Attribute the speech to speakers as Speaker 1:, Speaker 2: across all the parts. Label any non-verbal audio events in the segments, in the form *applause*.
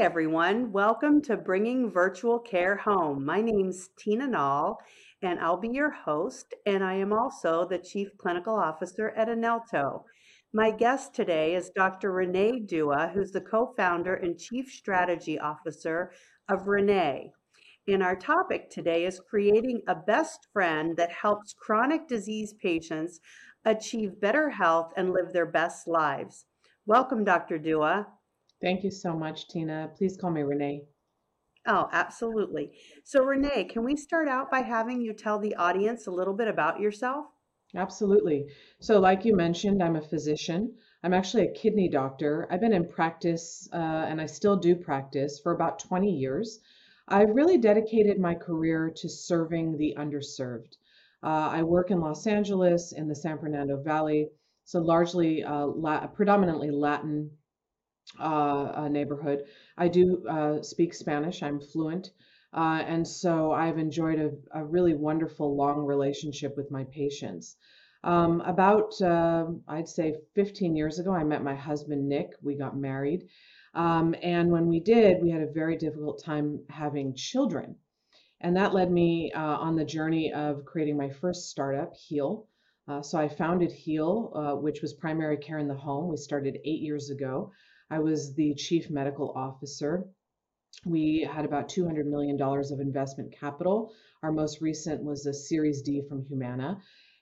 Speaker 1: everyone. Welcome to Bringing Virtual Care Home. My name's Tina Null, and I'll be your host, and I am also the Chief Clinical Officer at Anelto. My guest today is Dr. Renee Dua, who's the co founder and Chief Strategy Officer of Renee. And our topic today is creating a best friend that helps chronic disease patients achieve better health and live their best lives. Welcome, Dr. Dua.
Speaker 2: Thank you so much, Tina. Please call me Renee.
Speaker 1: Oh, absolutely. So, Renee, can we start out by having you tell the audience a little bit about yourself?
Speaker 2: Absolutely. So, like you mentioned, I'm a physician. I'm actually a kidney doctor. I've been in practice, uh, and I still do practice for about 20 years. I've really dedicated my career to serving the underserved. Uh, I work in Los Angeles in the San Fernando Valley, so largely uh, La- predominantly Latin uh, neighborhood. I do uh, speak Spanish. I'm fluent. Uh, and so I've enjoyed a, a, really wonderful long relationship with my patients. Um, about, uh, I'd say 15 years ago, I met my husband, Nick. We got married. Um, and when we did, we had a very difficult time having children. And that led me uh, on the journey of creating my first startup, Heal. Uh, so I founded Heal, uh, which was primary care in the home. We started eight years ago. I was the chief medical officer we had about $200 million of investment capital. Our most recent was a Series D from Humana.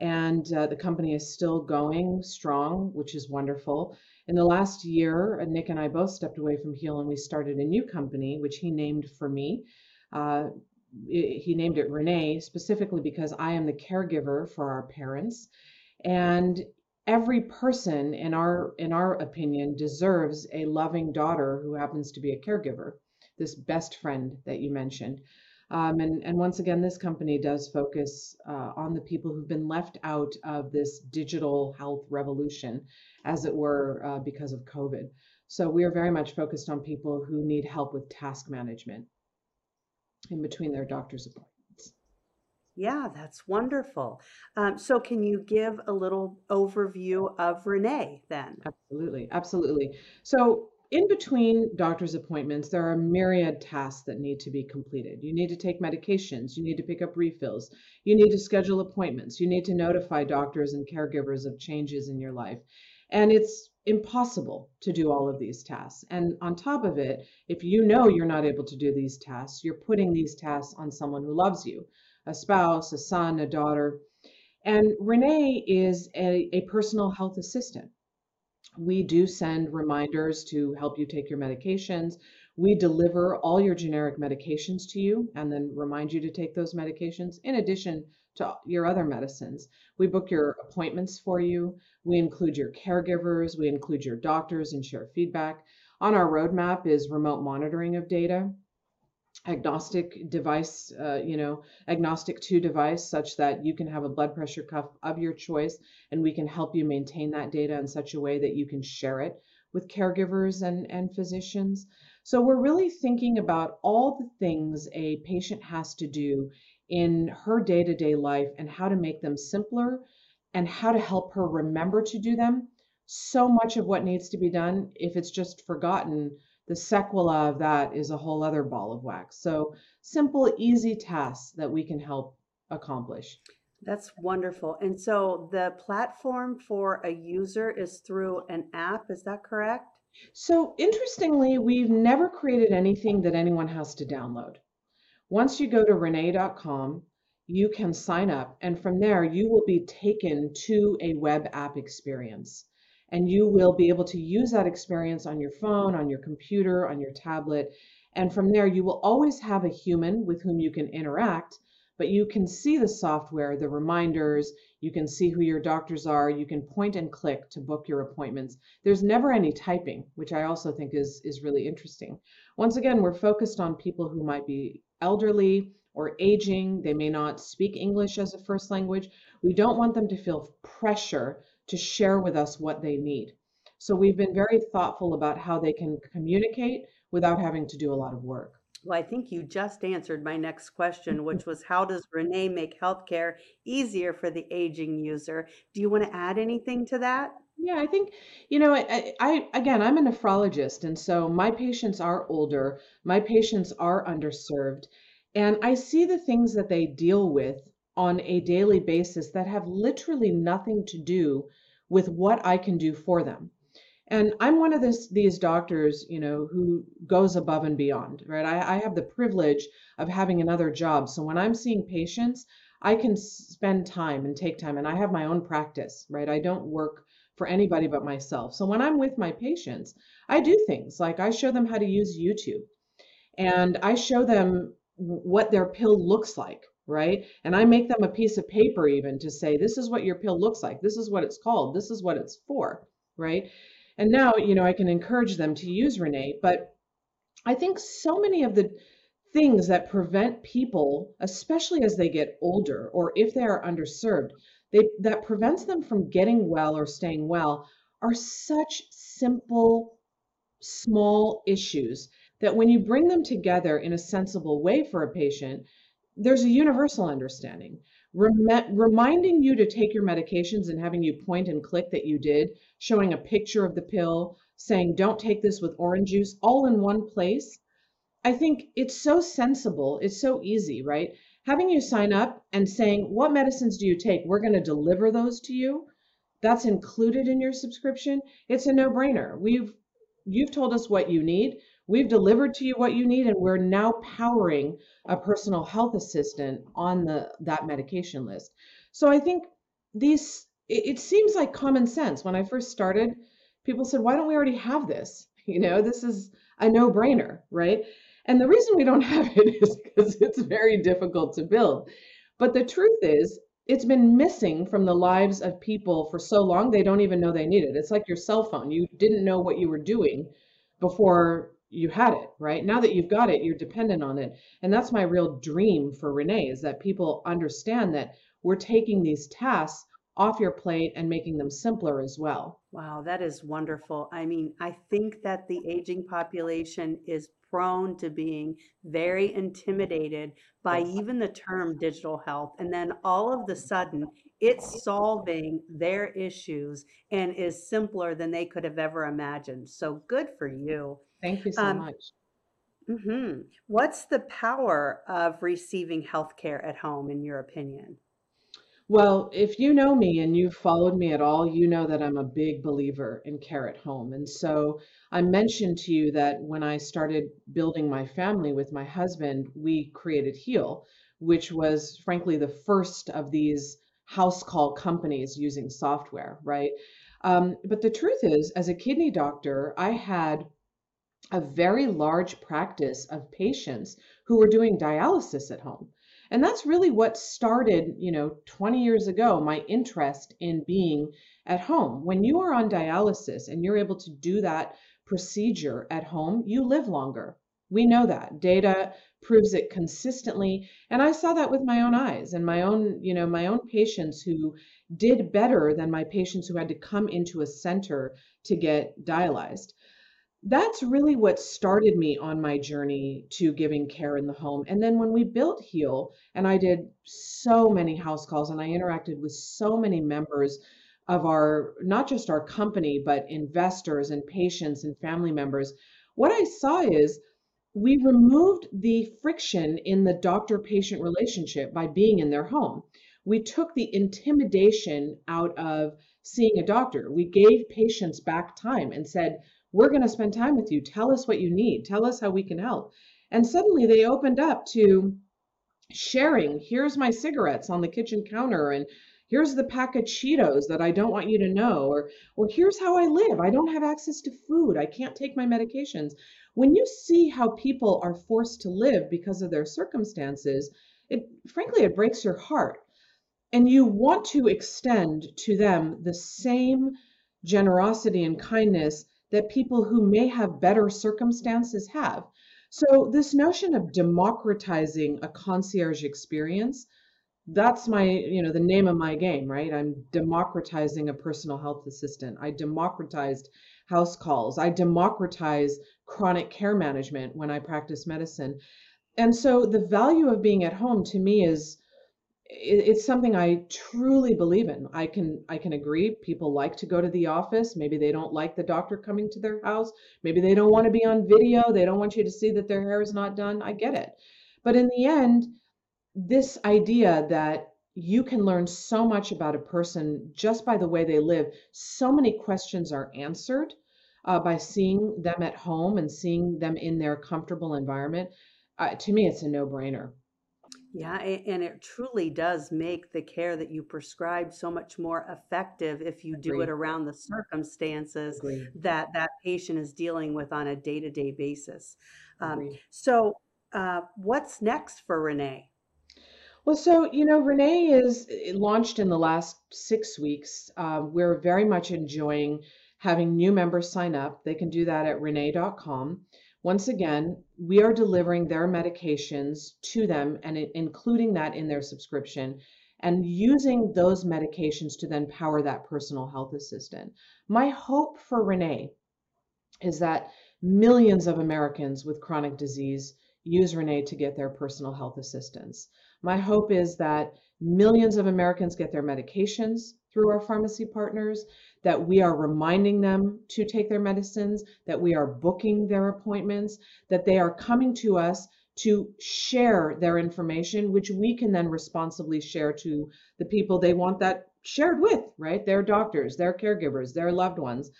Speaker 2: And uh, the company is still going strong, which is wonderful. In the last year, uh, Nick and I both stepped away from Heal and we started a new company, which he named for me. Uh, he named it Renee specifically because I am the caregiver for our parents. And every person in our in our opinion deserves a loving daughter who happens to be a caregiver this best friend that you mentioned. Um, and, and once again, this company does focus uh, on the people who've been left out of this digital health revolution, as it were, uh, because of COVID. So we are very much focused on people who need help with task management in between their doctor's appointments.
Speaker 1: Yeah, that's wonderful. Um, so, can you give a little overview of Renee then?
Speaker 2: Absolutely, absolutely. So, in between doctor's appointments, there are myriad tasks that need to be completed. You need to take medications, you need to pick up refills, you need to schedule appointments, you need to notify doctors and caregivers of changes in your life. And it's impossible to do all of these tasks. And on top of it, if you know you're not able to do these tasks, you're putting these tasks on someone who loves you a spouse, a son, a daughter. And Renee is a, a personal health assistant. We do send reminders to help you take your medications. We deliver all your generic medications to you and then remind you to take those medications in addition to your other medicines. We book your appointments for you. We include your caregivers. We include your doctors and share feedback. On our roadmap is remote monitoring of data agnostic device, uh, you know, agnostic to device, such that you can have a blood pressure cuff of your choice, and we can help you maintain that data in such a way that you can share it with caregivers and, and physicians. So we're really thinking about all the things a patient has to do in her day to day life and how to make them simpler and how to help her remember to do them. So much of what needs to be done, if it's just forgotten, the sequela of that is a whole other ball of wax. So simple, easy tasks that we can help accomplish.
Speaker 1: That's wonderful. And so the platform for a user is through an app, is that correct?
Speaker 2: So interestingly, we've never created anything that anyone has to download. Once you go to renee.com, you can sign up, and from there, you will be taken to a web app experience and you will be able to use that experience on your phone, on your computer, on your tablet. And from there, you will always have a human with whom you can interact, but you can see the software, the reminders, you can see who your doctors are, you can point and click to book your appointments. There's never any typing, which I also think is, is really interesting. Once again, we're focused on people who might be elderly or aging, they may not speak English as a first language. We don't want them to feel pressure to share with us what they need. So we've been very thoughtful about how they can communicate without having to do a lot of work.
Speaker 1: Well, I think you just answered my next question, which was how does Renee make healthcare easier for the aging user? Do you want to add anything to that?
Speaker 2: Yeah, I think, you know, I, I, again, I'm a nephrologist, and so my patients are older, my patients are underserved, and I see the things that they deal with on a daily basis that have literally nothing to do with what I can do for them. And I'm one of this, these doctors, you know, who goes above and beyond, right? I, I have the privilege of having another job. So when I'm seeing patients, I can spend time and take time, and I have my own practice, right? I don't work for anybody but myself. So when I'm with my patients, I do things like I show them how to use YouTube and I show them what their pill looks like, right? And I make them a piece of paper even to say, this is what your pill looks like. This is what it's called. This is what it's for, right? And now, you know, I can encourage them to use Renee, but I think so many of the things that prevent people, especially as they get older or if they are underserved, they, that prevents them from getting well or staying well are such simple, small issues that when you bring them together in a sensible way for a patient, there's a universal understanding. Rem- reminding you to take your medications and having you point and click that you did, showing a picture of the pill, saying, don't take this with orange juice, all in one place I think it's so sensible, it's so easy, right? Having you sign up and saying, What medicines do you take? We're going to deliver those to you. That's included in your subscription. It's a no brainer. We've you've told us what you need. We've delivered to you what you need, and we're now powering a personal health assistant on the that medication list. So I think these it, it seems like common sense. When I first started, people said, Why don't we already have this? *laughs* You know, this is a no brainer, right? And the reason we don't *laughs* have it is because it's very difficult to build. But the truth is, it's been missing from the lives of people for so long they don't even know they need it. It's like your cell phone. You didn't know what you were doing before you had it, right? Now that you've got it, you're dependent on it. And that's my real dream for Renee is that people understand that we're taking these tasks off your plate and making them simpler as well.
Speaker 1: Wow, that is wonderful. I mean, I think that the aging population is prone to being very intimidated by even the term digital health. And then all of the sudden, it's solving their issues and is simpler than they could have ever imagined. So good for you.
Speaker 2: Thank you so um, much.
Speaker 1: Mm-hmm. What's the power of receiving health care at home, in your opinion?
Speaker 2: Well, if you know me and you've followed me at all, you know that I'm a big believer in care at home. And so I mentioned to you that when I started building my family with my husband, we created Heal, which was frankly the first of these house call companies using software, right? Um, but the truth is, as a kidney doctor, I had a very large practice of patients who were doing dialysis at home. And that's really what started, you know, 20 years ago, my interest in being at home. When you are on dialysis and you're able to do that procedure at home, you live longer. We know that. Data proves it consistently. And I saw that with my own eyes and my own, you know, my own patients who did better than my patients who had to come into a center to get dialyzed that's really what started me on my journey to giving care in the home. And then when we built Heal, and I did so many house calls and I interacted with so many members of our, not just our company, but investors and patients and family members, what I saw is we removed the friction in the doctor patient relationship by being in their home. We took the intimidation out of seeing a doctor. We gave patients back time and said, we're going to spend time with you. Tell us what you need. Tell us how we can help. And suddenly they opened up to sharing. Here's my cigarettes on the kitchen counter, and here's the pack of Cheetos that I don't want you to know, or or here's how I live. I don't have access to food. I can't take my medications. When you see how people are forced to live because of their circumstances, it frankly it breaks your heart. And you want to extend to them the same generosity and kindness that people who may have better circumstances have. So, this notion of democratizing a concierge experience, that's my, you know, the name of my game, right? I'm democratizing a personal health assistant. I democratized house calls. I democratize chronic care management when I practice medicine. And so the value of being at home to me is it's something I truly believe in. I can I can agree. People like to go to the office. Maybe they don't like the doctor coming to their house. Maybe they don't want to be on video. They don't want you to see that their hair is not done. I get it. But in the end, this idea that you can learn so much about a person just by the way they live. So many questions are answered uh, by seeing them at home and seeing them in their comfortable environment. Uh, to me, it's a no brainer.
Speaker 1: Yeah, and it truly does make the care that you prescribe so much more effective if you do it around the circumstances that that patient is dealing with on a day-to-day basis. Um, so, uh, what's next for Renee?
Speaker 2: Well, so, you know, Renee is launched in the last six weeks. Uh, we're very much enjoying having new members sign up. They can do that at renee.com. Once again, we are delivering their medications to them and including that in their subscription and using those medications to then power that personal health assistant. My hope for Renee is that millions of Americans with chronic disease use Renee to get their personal health assistance. My hope is that millions of Americans get their medications through our pharmacy partners, that we are reminding them to take their medicines, that we are booking their appointments, that they are coming to us to share their information, which we can then responsibly share to the people they want that shared with, right? Their doctors, their caregivers, their loved ones.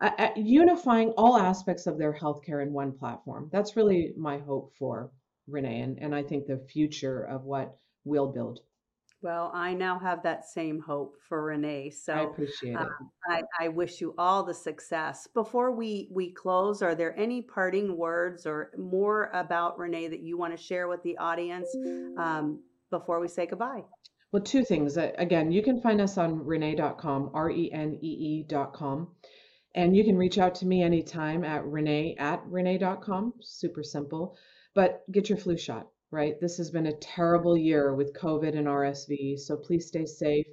Speaker 2: Uh, unifying all aspects of their healthcare in one platform. That's really my hope for Renee, and, and I think the future of what we'll build.
Speaker 1: Well, I now have that same hope for Renee. So
Speaker 2: I appreciate um,
Speaker 1: it. I, I, wish you all the success. Before we we close, are there any parting words or more about Renee that you want to share with the audience um, before we say goodbye?
Speaker 2: Well, two things. Again, you can find us on renee.com, R E N E E.com. And you can reach out to me anytime at renee at renee.com. Super simple. But get your flu shot right? This has been a terrible year with COVID and RSV. So please stay safe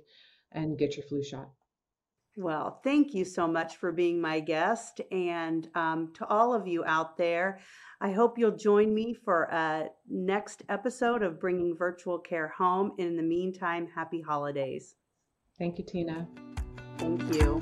Speaker 2: and get your flu shot.
Speaker 1: Well, thank you so much for being my guest. And um, to all of you out there, I hope you'll join me for a next episode of Bringing Virtual Care Home. In the meantime, happy holidays.
Speaker 2: Thank you, Tina.
Speaker 1: Thank you.